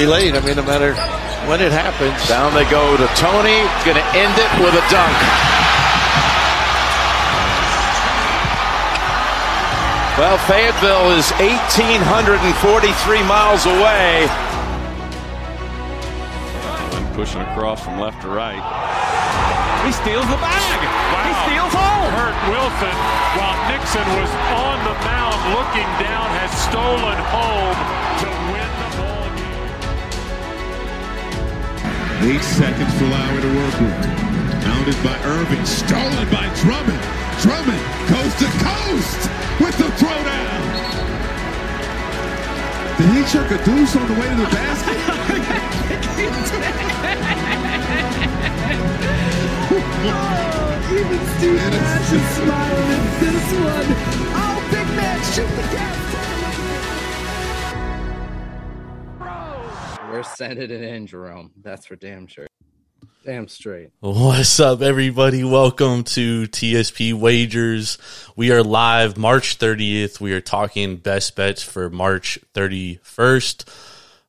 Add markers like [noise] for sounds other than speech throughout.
relayed. I mean, no matter when it happens. Down they go to Tony. Going to end it with a dunk. Well, Fayetteville is 1,843 miles away. And pushing across from left to right. He steals the bag. Wow. He steals home. Kurt Wilson, while Nixon was on the mound looking down, has stolen home Eight seconds for Lowry to work with. Mounted by Irving, stolen by Drummond. Drummond coast to coast with the throwdown. Did he chuck a deuce on the way to the basket? [laughs] Oh, even Steve Nash is smiling at this one. Oh, big man, shoot the We're sending it in, Jerome. That's for damn sure. Damn straight. What's up, everybody? Welcome to TSP Wagers. We are live March 30th. We are talking best bets for March 31st.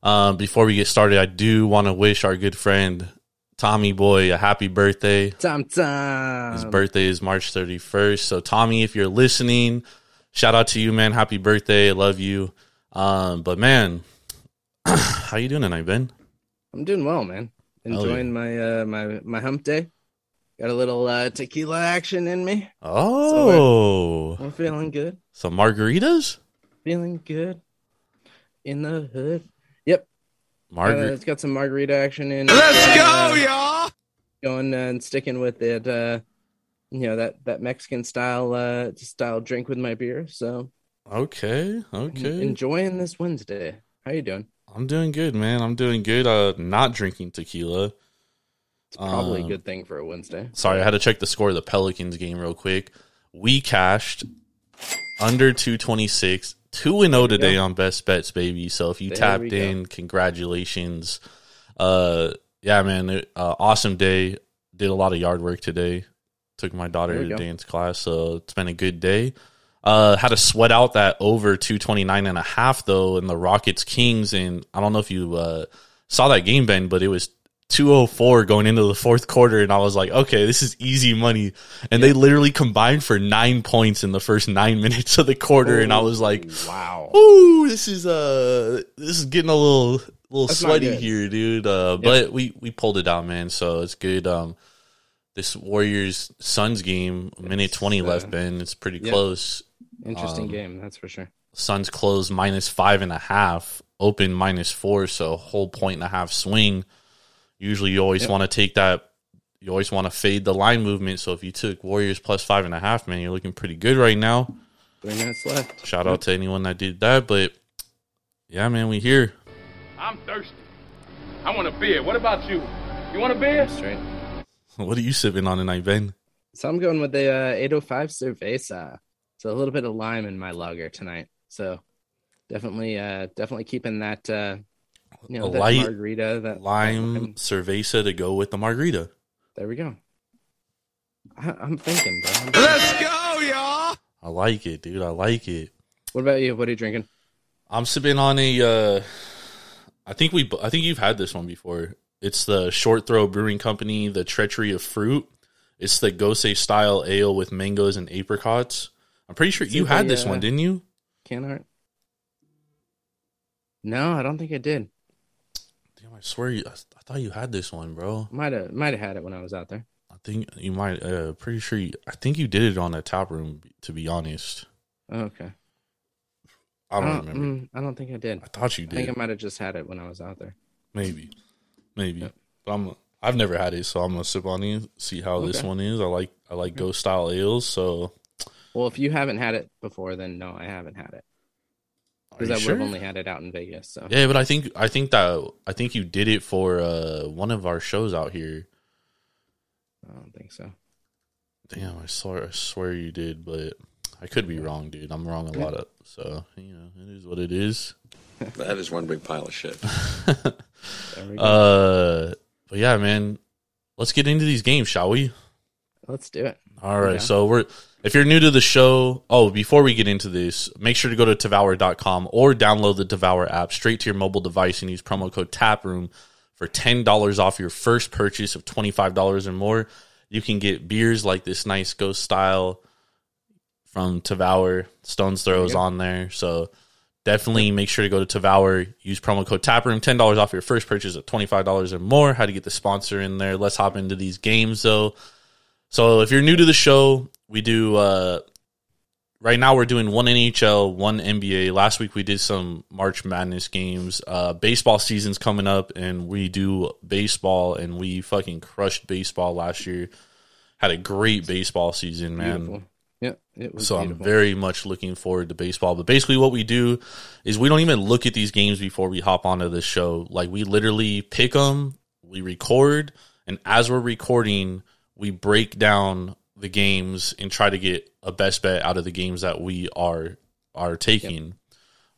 Um, before we get started, I do want to wish our good friend Tommy Boy a happy birthday. Tom Tom. His birthday is March 31st. So, Tommy, if you're listening, shout out to you, man. Happy birthday. I love you. Um, but, man, [clears throat] how you doing tonight, Ben? I'm doing well, man. Enjoying my uh my my hump day. Got a little uh, tequila action in me. Oh, I'm feeling good. some margaritas? Feeling good. In the hood. Yep. Uh, Margar- it's got some margarita action in. Let's uh, go, y'all. Going uh, and sticking with it. Uh, you know that that Mexican style uh style drink with my beer. So okay, okay. enjoying this Wednesday. How you doing? I'm doing good, man. I'm doing good. Uh, not drinking tequila. It's probably Um, a good thing for a Wednesday. Sorry, I had to check the score of the Pelicans game real quick. We cashed under 226, 2 and 0 today go. on best bets, baby. So if you There tapped we go. in, congratulations. Uh, yeah, man, it- uh, awesome day. Did a lot of yard work today. Took my daughter to go. dance class, so it's been a good day. Uh, had to sweat out that over 229 and a half though in the Rockets Kings. And I don't know if you uh, saw that game Ben but it was 204 going into the fourth quarter. And I was like okay this is easy money. And they literally combined for 9 points in the first 9 [laughs] minutes of the quarter. And I was like Wow. ooh this is uh this is getting a little little That's sweaty here dude. Uh but we we pulled it out man. So it's good. Um this Warriors Suns game minute 20 uh, left Ben. It's pretty yeah. close Interesting Um, game, that's for sure. Suns closed minus five and a half, open minus four, so whole point and a half swing. Usually, you always Yep. want to take that. You always want to fade the line movement. So if you took Warriors plus five and a half, man, you're looking pretty good right now. Three minutes left. Shout out to anyone that did that. But yeah, man, we here. I'm thirsty. I want a beer. What about you? You want a beer? Straight. [laughs] What are you sipping on tonight, Ben? So I'm going with the uh, 805 Cerveza. So a little bit of lime in my lager tonight. So definitely, uh, definitely keeping that, uh, you know, A that light margarita, that Lime lime. cerveza to go with the margarita. There we go. I, I'm thinking, bro. I'm Let's go, y'all. I like it, dude. I like it. What about you? What are you drinking? I'm sipping on a. Uh, I think we. I think you've had this one before. It's the Short Throw Brewing Company, the Treachery of Fruit. It's the Gose style ale with mangoes and apricots. I'm pretty sure you had this uh, one, didn't you? Can art? No, I don't think I did. Damn, I swear, you, I, I thought you had this one, bro. Might have, might have had it when I was out there. I think you might. Uh, pretty sure. You, I think you did it on the tap room. To be honest, okay. I don't I remember. mm, I don't think I did. I thought you did. I think. I might have just had it when I was out there. Maybe, maybe. Yep. But I'm. I've never had it, so I'm gonna sip on it. See how this one is. I like. I like Gose style ales. So Well, if you haven't had it before, then no, I haven't had it because you I would have only had it out in Vegas. So Yeah, but I think I think that I think you did it for uh, one of our shows out here. I don't think so. Damn, I swear I swear you did, but I could be wrong, dude. I'm wrong a lot of so you know it is what it is. [laughs] That is one big pile of shit. [laughs] There we go. Uh, but yeah, man, let's get into these games, shall we? Let's do it. All right, so we're If you're new to the show, oh, before we get into this, make sure to go to tavour.com or download the Tavour app straight to your mobile device and use promo code TAPROOM for $10 off your first purchase of $25 or more. You can get beers like this nice Gose style from Tavour. Stones Throws on there. So definitely make sure to go to Tavour, use promo code TAPROOM, $10 off your first purchase of $25 or more. How to get the sponsor in there. Let's hop into these games though. So if you're new to the show, we do uh right now we're doing one NHL, one NBA. Last week we did some March Madness games. Uh baseball season's coming up and we do baseball and we fucking crushed baseball last year. Had a great baseball season, man. Beautiful. Yeah, it was So beautiful. I'm very much looking forward to baseball. But basically, what we do is we don't even look at these games before we hop onto this show. Like we literally pick them, we record, and as we're recording, we break down the games and try to get a best bet out of the games that we are are taking.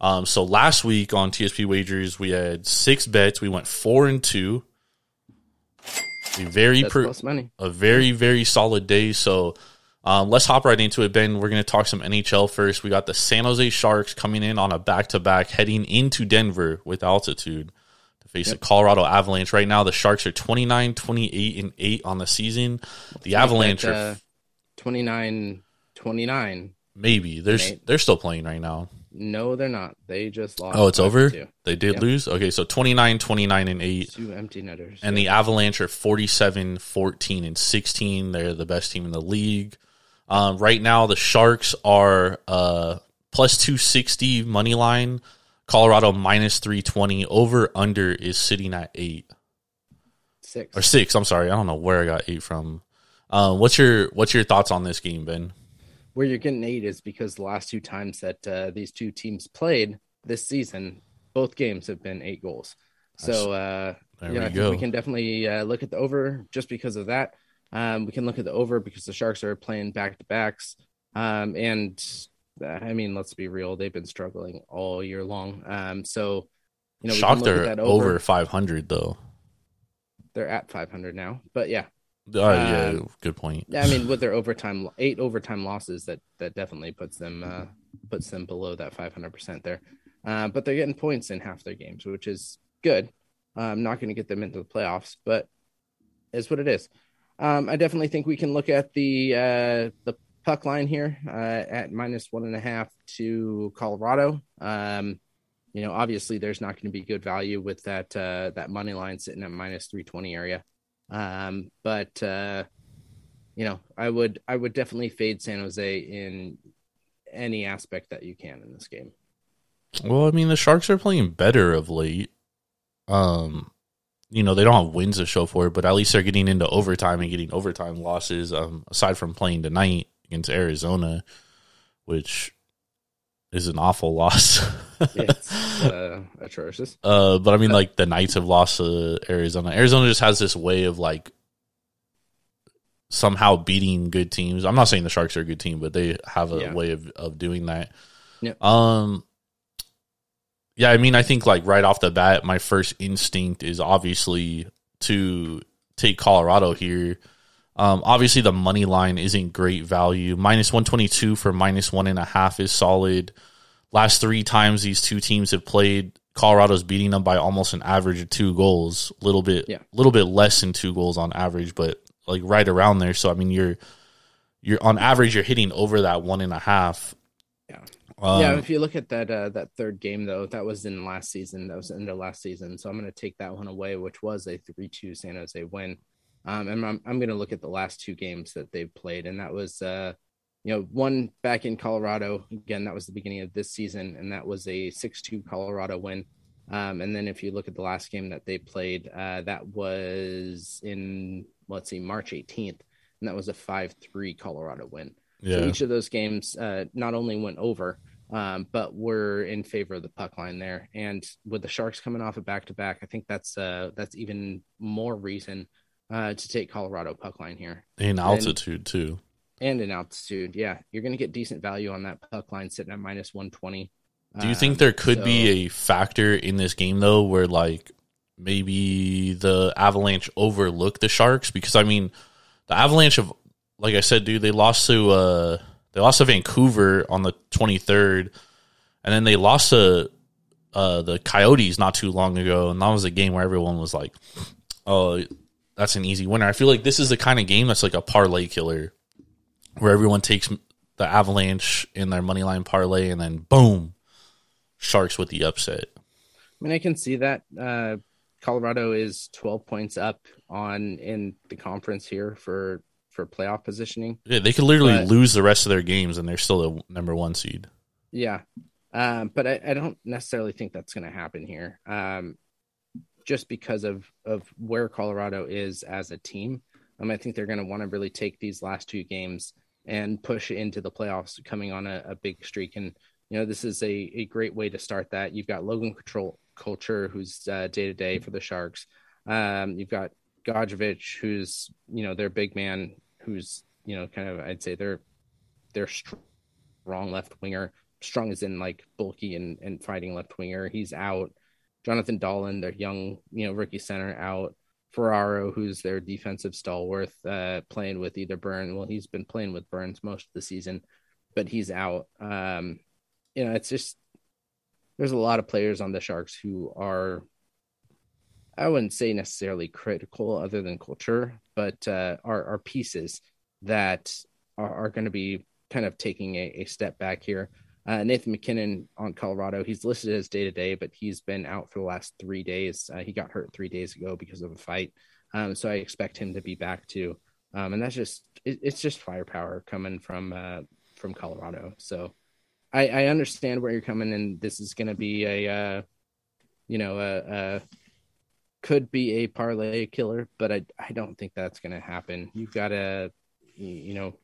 Um, so last week on TSP wagers, we had six bets. We went four and two. A very That's per- money. a very very solid day. So um, let's hop right into it, Ben. We're going to talk some NHL first. We got the San Jose Sharks coming in on a back to back, heading into Denver with altitude face the Colorado Avalanche. Right now, the Sharks are 29, 28, and 8 on the season. The Avalanche are uh, 29 29. maybe they're they're still playing right now. No, they're not. They just lost. Oh, it's over. Two, They did Yeah. lose. Okay, so 29, 29, and 8. two empty netters. And the Avalanche are 47, 14, and 16. They're the best team in the league. Um, right now, the Sharks are uh, plus 260 money line. Colorado minus 320. Over under is sitting at 8 six. or 6. I'm sorry. I don't know where I got 8 from. Uh, what's your what's your thoughts on this game, Ben? Where you're getting eight is because the last two times that uh, these two teams played this season, both games have been eight goals. So uh, yeah, we I think we can definitely uh, look at the over just because of that. Um, we can look at the over because the Sharks are playing back to backs. Um, and I mean, let's be real, they've been struggling all year long. Um, so you know, Shocked they're that over 500 though. They're at 500 now, but yeah, yeah, Um, good point. I mean, with their overtime, eight overtime losses, that that definitely puts them uh, puts them below that 500 percent there. Uh, but they're getting points in half their games, which is good. I'm not going to get them into the playoffs, but is what it is. Um, I definitely think we can look at the uh, the puck line here uh, at minus one and a half to Colorado. Um, you know, obviously, there's not going to be good value with that uh, that money line sitting at minus 320 area. Um, but uh, you know, I would I would definitely fade San Jose in any aspect that you can in this game. Well, I mean, the Sharks are playing better of late. Um, you know, they don't have wins to show for it, but at least they're getting into overtime and getting overtime losses. Um, aside from playing tonight against Arizona, which is an awful loss. [laughs] It's uh, atrocious. uh, but I mean, like the Knights have lost to Arizona. Arizona just has this way of like somehow beating good teams. I'm not saying the Sharks are a good team, but they have a Yeah. way of, of doing that. Yep. Um, yeah, I mean, I think like right off the bat, my first instinct is obviously to take Colorado here. Um, obviously, the money line isn't great value. Minus 122 for minus one and a half is solid. Last three times these two teams have played, Colorado's beating them by almost an average of two goals. A little bit, Yeah. little bit less than two goals on average, but like right around there. So I mean, you're you're on average, you're hitting over that one and a half. Yeah. Um, yeah, if you look at that uh, that third game though, that was in last season. That was in the last season. So I'm going to take that one away, which was a three-two San Jose win. Um, and I'm I'm going to look at the last two games that they've played, and that was uh, you know one back in Colorado. Again, that was the beginning of this season, and that was a six-two Colorado win. Um, and then if you look at the last game that they played, uh, that was in let's see March 18th, and that was a five-three Colorado win. yeah. So each of those games uh, not only went over, um, but were in favor of the puck line there. And with the Sharks coming off a back to back, I think that's uh, that's even more reason uh, to take Colorado puck line here in altitude too. and in altitude. Yeah, you're going to get decent value on that puck line sitting at minus 120. Do you think there could so- be a factor in this game though, where like maybe the Avalanche overlook the Sharks? Because I mean, the Avalanche have, like I said, dude, they lost to uh They lost to Vancouver on the 23rd, and then they lost to uh, the Coyotes not too long ago, and that was a game where everyone was like, "Oh, that's an easy winner." I feel like this is the kind of game that's like a parlay killer, where everyone takes the Avalanche in their money line parlay, and then boom, Sharks with the upset. I mean, I can see that. Uh, Colorado is 12 points up on in the conference here for for playoff positioning. Yeah, they could literally But- lose the rest of their games, and they're still the number one seed. Yeah. Um, but I, I don't necessarily think that's going to happen here. Um, just because of, of where Colorado is as a team. Um, I think they're going to want to really take these last two games and push into the playoffs coming on a, a big streak. And, you know, this is a, a great way to start that. You've got Logan Control Culture, who's day to day for the Sharks. Um, you've got Gadjovich, who's, you know, their big man, who's, you know, kind of, I'd say they're, they're strong left winger strong as in like bulky and, and fighting left winger. He's out. Jonathan Dahlen, their young, you know, rookie center out. Ferraro, who's their defensive stalwart, uh, playing with either Burns. Well, he's been playing with Burns most of the season, but he's out. Um, you know, it's just there's a lot of players on the Sharks who are, I wouldn't say necessarily critical, other than Couture, but uh, are are pieces that are, are going to be kind of taking a, a step back here. Uh, Nathan MacKinnon on Colorado, he's listed as day to day, but he's been out for the last three days. Uh, he got hurt three days ago because of a fight. Um, so I expect him to be back too. Um, and that's just, it, it's just firepower coming from, uh, from Colorado. So I, I understand where you're coming and this is going to be a, uh, you know, a, a, could be a parlay killer, but I, I don't think that's going to happen. You've got a, you know,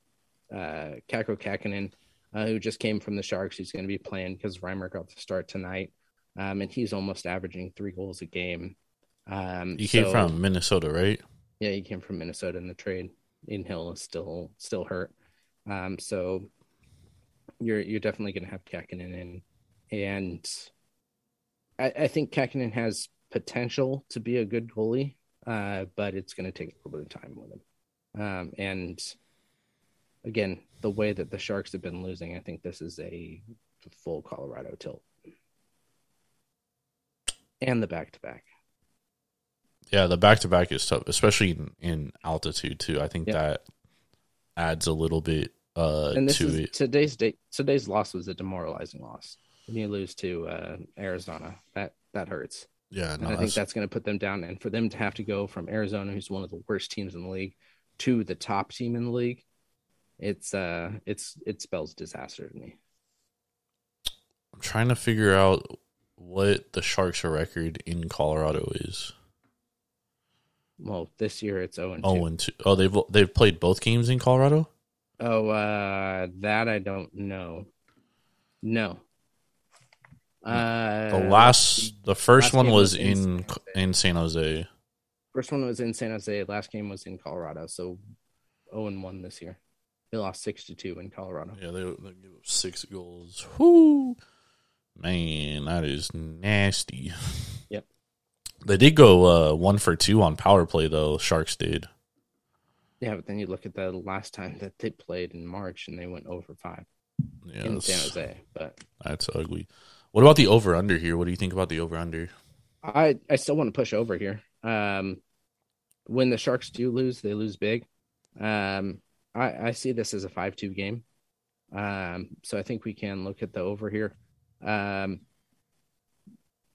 uh, Kaapo Kahkonen, uh, who just came from the Sharks. He's going to be playing because Reimer got to start tonight, um, and he's almost averaging three goals a game. Um, He came from Minnesota, right? yeah, he came from Minnesota in the trade. Adin Hill is still still hurt, um, so you're you're definitely going to have Kahkonen in, and I, I think Kahkonen has potential to be a good goalie, uh, but it's going to take a little bit of time with him. Um, and again, the way that the Sharks have been losing, I think this is a full Colorado tilt, and the back to back. Yeah, the back to back is tough, especially in, in altitude too. I think Yeah. that adds a little bit uh, and this to is it. today's date. Today's loss was a demoralizing loss. When you lose to uh, Arizona, that that hurts. Yeah, And no, I think that's going to put them down. And for them to have to go from Arizona, who's one of the worst teams in the league, to the top team in the league, it's uh, it's it spells disaster to me. I'm trying to figure out what the Sharks' record in Colorado is. Well, this year it's zero and two. Oh, and two. Oh, they've they've played both games in Colorado. Oh, uh, that I don't know. No. Uh, The last, the first last one was was in in in San Jose. First one was in San Jose. Last game was in Colorado. So 0 and 1 this year. They lost 6 to 2 in Colorado. Yeah, they, they give up six goals. Whoo, man, that is nasty. Yep. They did go uh, one for two on power play though. Sharks did. Yeah, but then you look at the last time that they played in March and they went over 5 Yeah, in San Jose. But that's ugly. What about the over under here? What do you think about the over under? I, I still want to push over here. Um, when the Sharks do lose, they lose big. Um, I, I see this as a 5 2 game. Um, so I think we can look at the over here. Um,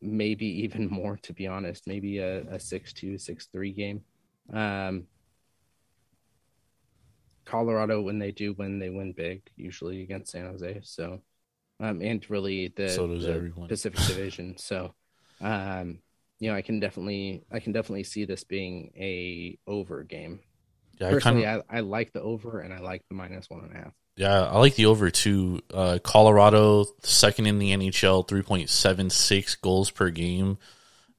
maybe even [laughs] more, to be honest. Maybe a, a 6 2, 6 3 game. Um, Colorado, when they do win, they win big, usually against San Jose. So, um, and really the, So does the everyone. Pacific [laughs] Division. So, um, you know, I can definitely, I can definitely see this being a over game. Yeah, I Personally, of I, I like the over and I like the minus one and a half. yeah, I like the over too. Uh, Colorado second in the NHL, three point seven six goals per game,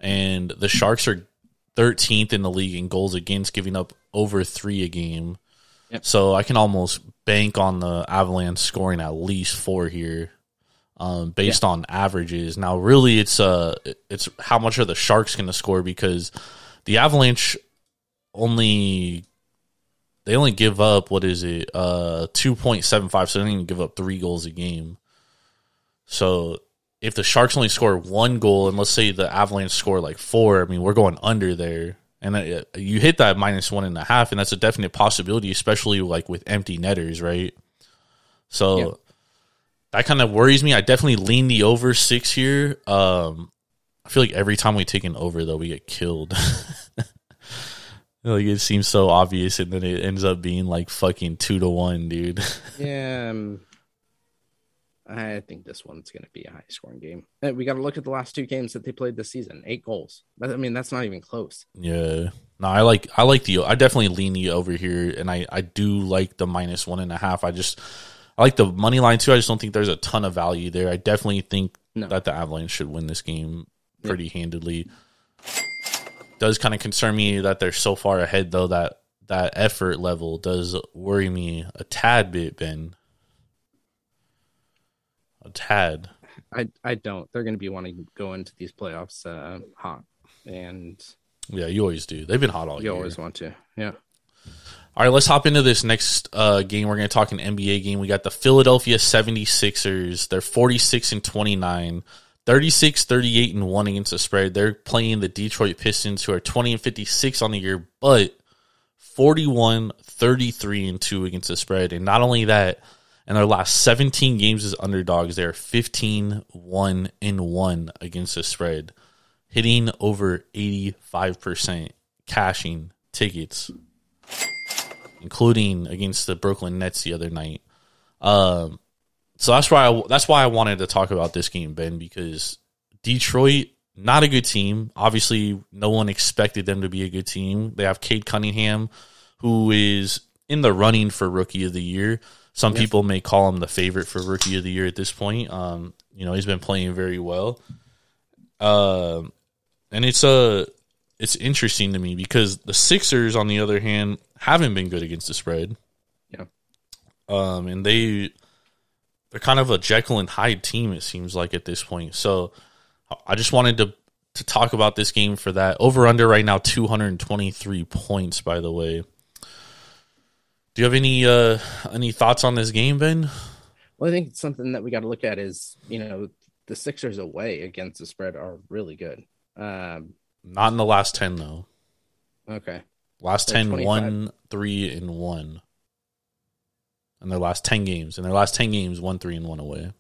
and the Sharks are thirteenth in the league in goals against, giving up over three a game. Yep. So I can almost bank on the Avalanche scoring at least four here, um, based on averages. Now, really, it's uh, it's how much are the Sharks going to score because the Avalanche only they only give up what is it, uh, two point seven five. So they don't even give up three goals a game. So if the Sharks only score one goal, and let's say the Avalanche score like four, I mean we're going under there, and uh, you hit that minus one and a half, and that's a definite possibility, especially like with empty netters, right? So. Yeah. That kind of worries me. I definitely lean the over six here. Um, I feel like every time we take an over, though, we get killed. [laughs] like it seems so obvious, and then it ends up being like fucking two to one, dude. [laughs] Yeah, um, I think this one's going to be a high scoring game. Uh, We got to look at the last two games that they played this season. Eight goals. I mean, that's not even close. yeah. No, I like I like the I definitely lean the over here, and I I do like the minus one and a half. I just I like the money line too. I just don't think there's a ton of value there. I definitely think No. that the Avalanche should win this game pretty handedly. Does kind of concern me that they're so far ahead though that that effort level does worry me a tad bit, Ben. A tad. I I don't. They're going to be wanting to go into these playoffs uh, hot, and Yeah, you always do. They've been hot all you year. You always want to. Yeah. All right, let's hop into this next uh, game. We're going to talk an NBA game. We got the Philadelphia 76ers. They're 46 and 29, 36, 38 and 1 against the spread. They're playing the Detroit Pistons, who are 20 and 56 on the year, but 41, 33 and 2 against the spread. And not only that, in their last 17 games as underdogs, they're 15, 1 and 1 against the spread, hitting over 85%, cashing tickets including against the Brooklyn Nets the other night. Um, so that's why I, that's why I wanted to talk about this game, Ben, because Detroit not a good team. Obviously, no one expected them to be a good team. They have Cade Cunningham, who is in the running for Rookie of the Year. Some people may call him the favorite for Rookie of the Year at this point. Um, you know, he's been playing very well. Um, and it's a it's interesting to me because the Sixers, on the other hand, haven't been good against the spread. Yeah. Um, and they they're kind of a Jekyll and Hyde team. It seems like at this point. So I just wanted to to talk about this game for that over under right now two hundred and twenty three points. By the way, do you have any uh any thoughts on this game, Ben? Well, I think something that we got to look at is you know the Sixers away against the spread are really good. Um, Not in the last ten though. okay. Last They're 10, 25. 1, 3, and 1. In their last 10 games. In their last 10 games, 1, 3, and 1 away.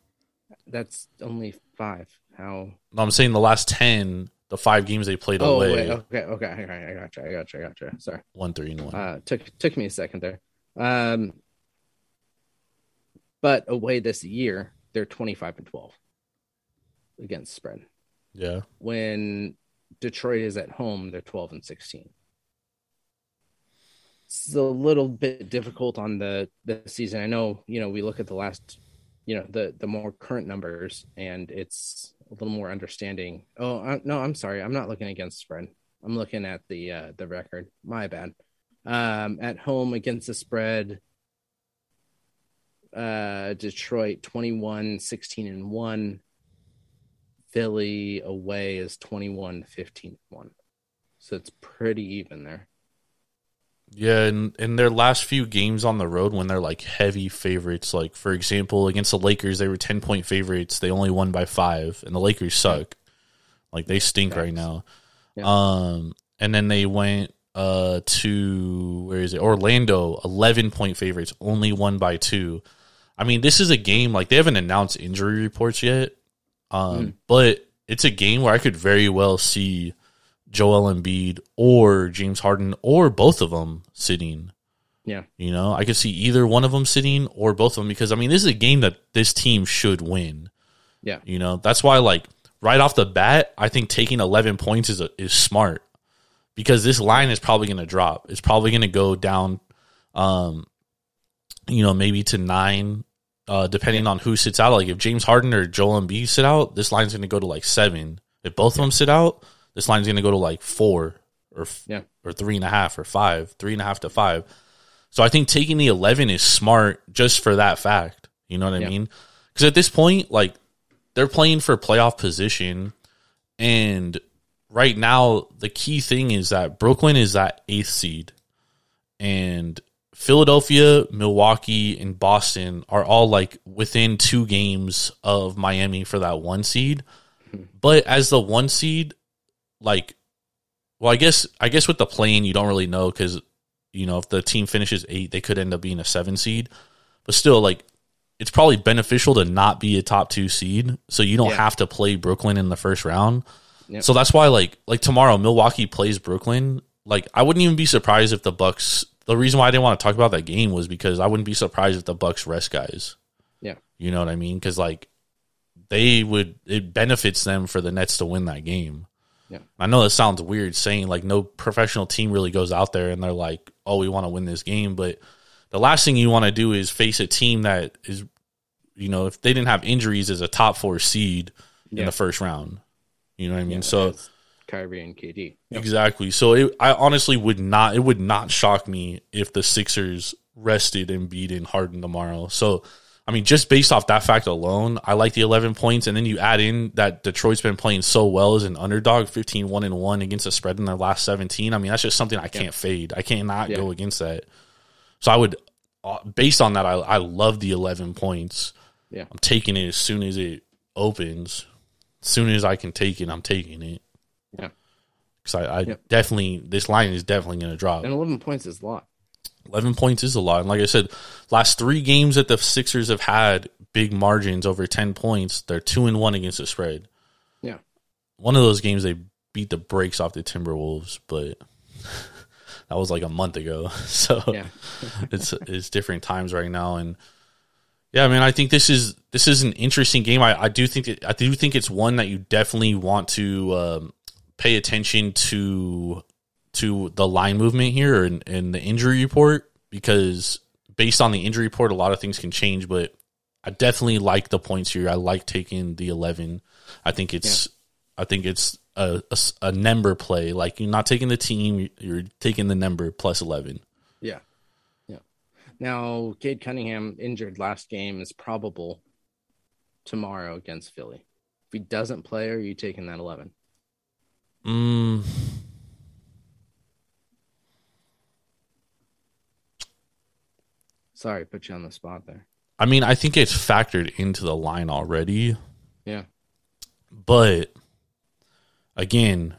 That's only five. How? No, I'm saying the last 10, the five games they played Oh, away, wait. Okay. Okay. I got- I gotcha. I gotcha. I gotcha. Sorry. 1, 3, and 1. Uh, took took me a second there. Um, but away this year, they're twenty five and twelve against spread. yeah. When Detroit is at home, they're twelve and sixteen. It's a little bit difficult on the the season. I know, you know, we look at the last, you know, the the more current numbers, and it's a little more understanding. Oh I, no, I'm sorry, I'm not looking against spread. I'm looking at the uh, the record. My bad. Um, at home against the spread, uh, Detroit 21, 16 and one. Philly away is 21, 15 one. So it's pretty even there. Yeah, and in their last few games on the road, when they're like heavy favorites, like for example, against the Lakers, they were 10 point favorites. They only won by five, and the Lakers suck. Like they stink right now. Yeah. Um, and then they went uh to where is it? Orlando, 11 point favorites, only won by two. I mean, this is a game like they haven't announced injury reports yet. Um, but it's a game where I could very well see Joel Embiid or James Harden or both of them sitting. Yeah. You know, I could see either one of them sitting or both of them because I mean, this is a game that this team should win. Yeah. You know, that's why like right off the bat, I think taking 11 points is a, is smart because this line is probably going to drop. It's probably going to go down um you know, maybe to 9 uh depending on who sits out. Like if James Harden or Joel Embiid sit out, this line's going to go to like 7. If both of them sit out, this line's going to go to like 4 or f- Yeah. or three and a half or five, three and a half to five. So I think taking the 11 is smart just for that fact. You know what I Yeah. mean? Because at this point, like, they're playing for playoff position. And right now, the key thing is that Brooklyn is that eighth seed. And Philadelphia, Milwaukee, and Boston are all like within two games of Miami for that one seed. Hmm. But as the one seed, like, well, I guess I guess with the play-in, you don't really know because you know if the team finishes eight, they could end up being a seven seed. But still, like, it's probably beneficial to not be a top two seed, so you don't Yeah. have to play Brooklyn in the first round. Yep. So that's why, like, like tomorrow, Milwaukee plays Brooklyn. Like, I wouldn't even be surprised if the Bucks. The reason why I didn't want to talk about that game was because I wouldn't be surprised if the Bucks rest guys. Yeah. You know what I mean? Because like they would, it benefits them for the Nets to win that game. Yeah. I know that sounds weird saying like no professional team really goes out there and they're like, oh, we want to win this game, but the last thing you want to do is face a team that is, you know, if they didn't have injuries, is a top four seed in the first round. You know what I mean? Yeah, so Kyrie and KD. Exactly. So it, I honestly would not. It would not shock me if the Sixers rested and beat in Harden tomorrow. So, I mean, just based off that fact alone, I like the 11 points. And then you add in that Detroit's been playing so well as an underdog, 15 1 and 1 against the spread in their last 17. I mean, that's just something I can't fade. I cannot Yeah. go against that. So I would, uh, based on that, I, I love the 11 points. Yeah. I'm taking it as soon as it opens. As soon as I can take it, I'm taking it. Yeah. Because I, I Yep. definitely, this line is definitely going to drop. And 11 points is a lot. 11 points is a lot. And like I said, last three games that the Sixers have had big margins over 10 points, they're 2 and 1 against the spread. Yeah. One of those games, they beat the brakes off the Timberwolves, but [laughs] that was like a month ago. [laughs] So Yeah. [laughs] it's it's different times right now. And yeah, I mean, I think this is this is an interesting game. I, I do think it, I do think it's one that you definitely want to um, pay attention to to the line movement here and, and the injury report because based on the injury report, a lot of things can change. But I definitely like the points here. I like taking the eleven. I think it's I think it's a a number play. Like you're not taking the team, you're taking the number plus eleven. Yeah. Yeah. Now, Cade Cunningham injured last game is probable tomorrow against Philly. If he doesn't play, are you taking that 11? Mm. Sorry, put you on the spot there. I mean, I think it's factored into the line already, Yeah. but again,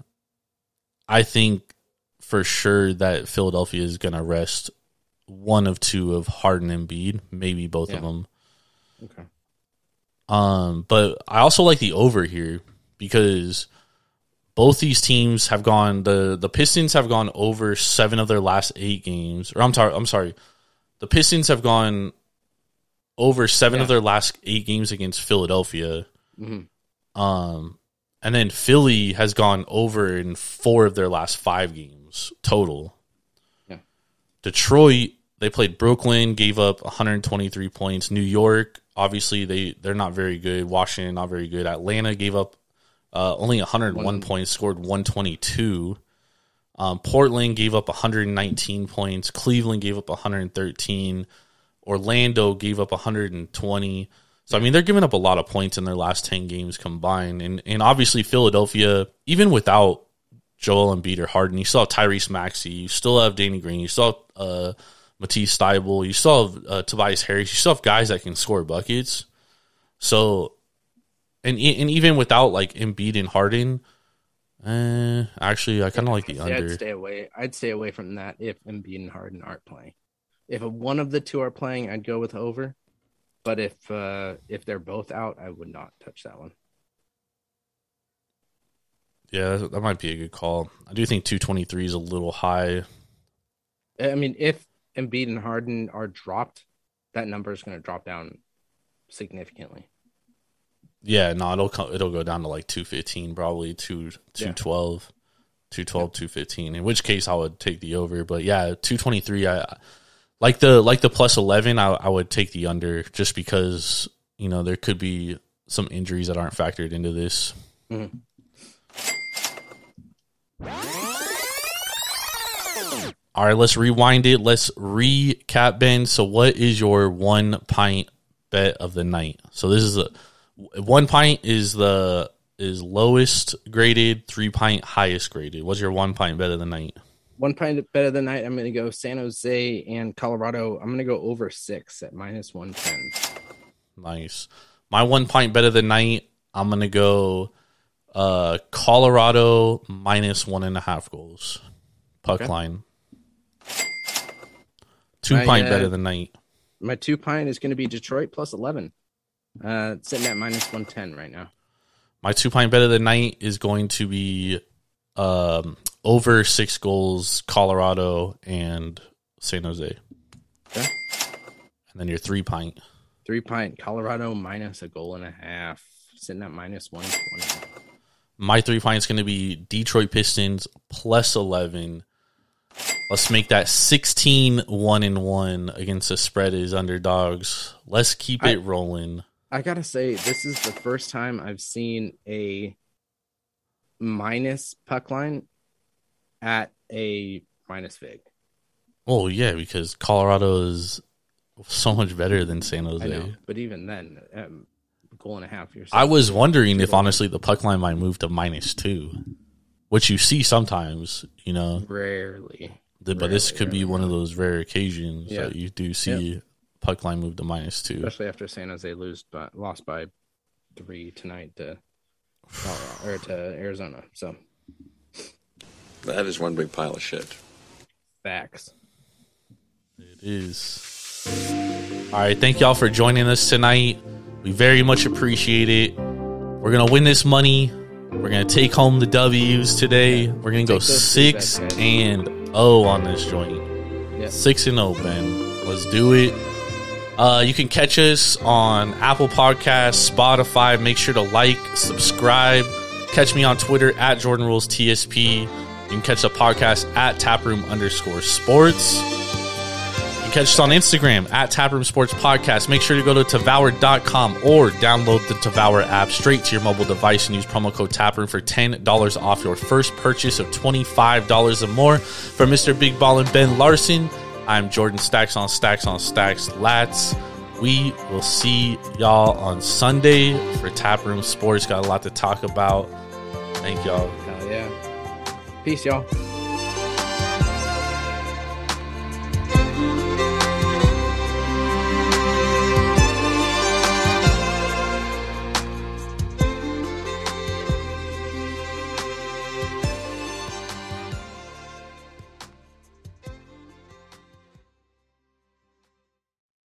I think for sure that Philadelphia is going to rest one of two of Harden and Embiid, maybe both of them. Okay. Um, but I also like the over here because both these teams have gone the the Pistons have gone over seven of their last eight games. Or I'm sorry, I'm sorry. The Pistons have gone over seven of their last eight games against Philadelphia. Mhm. Um, and then Philly has gone over in four of their last five games total. Yeah. Detroit, they played Brooklyn, gave up 123 points. New York, obviously they they're not very good. Washington, not very good. Atlanta gave up uh, only 101 One- points, scored 122. Um, Portland gave up 119 points. Cleveland gave up 113. Orlando gave up 120. So I mean, they're giving up a lot of points in their last 10 games combined, and and obviously Philadelphia, even without Joel Embiid or Harden, you still have Tyrese Maxey, you still have Danny Green, you still have uh, Matisse Thybulle, you still have uh, Tobias Harris, you still have guys that can score buckets. So, and and even without like Embiid and Harden, uh, actually, I kind of like the I'd under. stay away. I'd stay away from that if Embiid and Harden aren't playing. If one of the two are playing, I'd go with over. But if uh if they're both out, I would not touch that one. Yeah, that that might be a good call. I do think 223 is a little high. I mean, if Embiid and Harden are dropped, that number is going to drop down significantly. Yeah, no, it'll co- it'll go down to like 215 probably, 2 212, 212 215. In which case I would take the over, but yeah, 223 I like the like the plus 11 I I would take the under just because, you know, there could be some injuries that aren't factored into this. Mhm. All right, let's rewind it. Let's recap, Ben. So, what is your one pint bet of the night? So, this is a one pint is the is lowest graded, three pint highest graded. What's your one pint bet of the night? one pint better than night. I'm going to go San Jose and Colorado. I'm going to go over six at minus one ten. Nice. My one pint better than night. I'm gonna go uh Colorado minus one and a half goals. Puck Okay. line. Two My, pint uh, better than night. My two pint is going to be Detroit plus eleven. Uh, sitting at minus one ten right now. My two point bet of the night is going to be um over six goals, Colorado and San Jose. Okay. And then your three pint. Three pint Colorado minus a goal and a half. Sitting at minus one twenty. My three pint is going to be Detroit Pistons plus 11. Let's make that 16 1 and 1 against the spread as underdogs. Let's keep I- it rolling. I gotta say, this is the first time I've seen a minus puck line at a minus vig. Oh, yeah, because Colorado is so much better than San Jose. I know, but even then, um, goal and a half. I was wondering if honestly the puck line might move to minus two, which you see sometimes, you know. rarely. The- but this Rarely, could be rarely. one of those rare occasions Yeah. that you do see puck line moved to minus two. especially after San Jose lose but lost by three tonight to Colorado, or to Arizona. So That is one big pile of shit. facts. It is. All right, thank y'all for joining us tonight. We very much appreciate it. We're gonna win this money. We're gonna take home the W's today. We're gonna go Take those six three and O on this joint. Yep. Six and O, Ben. Let's do it. Uh, you can catch us on Apple Podcasts, Spotify. Make sure to like, subscribe. Catch me on Twitter at Jordan Rules TSP. You can catch the podcast at Taproom underscore Sports. You can catch us on Instagram at Taproom Sports Podcast. Make sure to go to Tavour.com or download the Tavour app straight to your mobile device and use promo code Taproom for $10 off your first purchase of $25 or more. For Mr. Big Ball and Ben Larson, I'm Jordan Stacks on Stacks on Stacks Lats. We will see y'all on Sunday for Taproom Sports. Got a lot to talk about. Thank y'all. Hell yeah. Peace, y'all.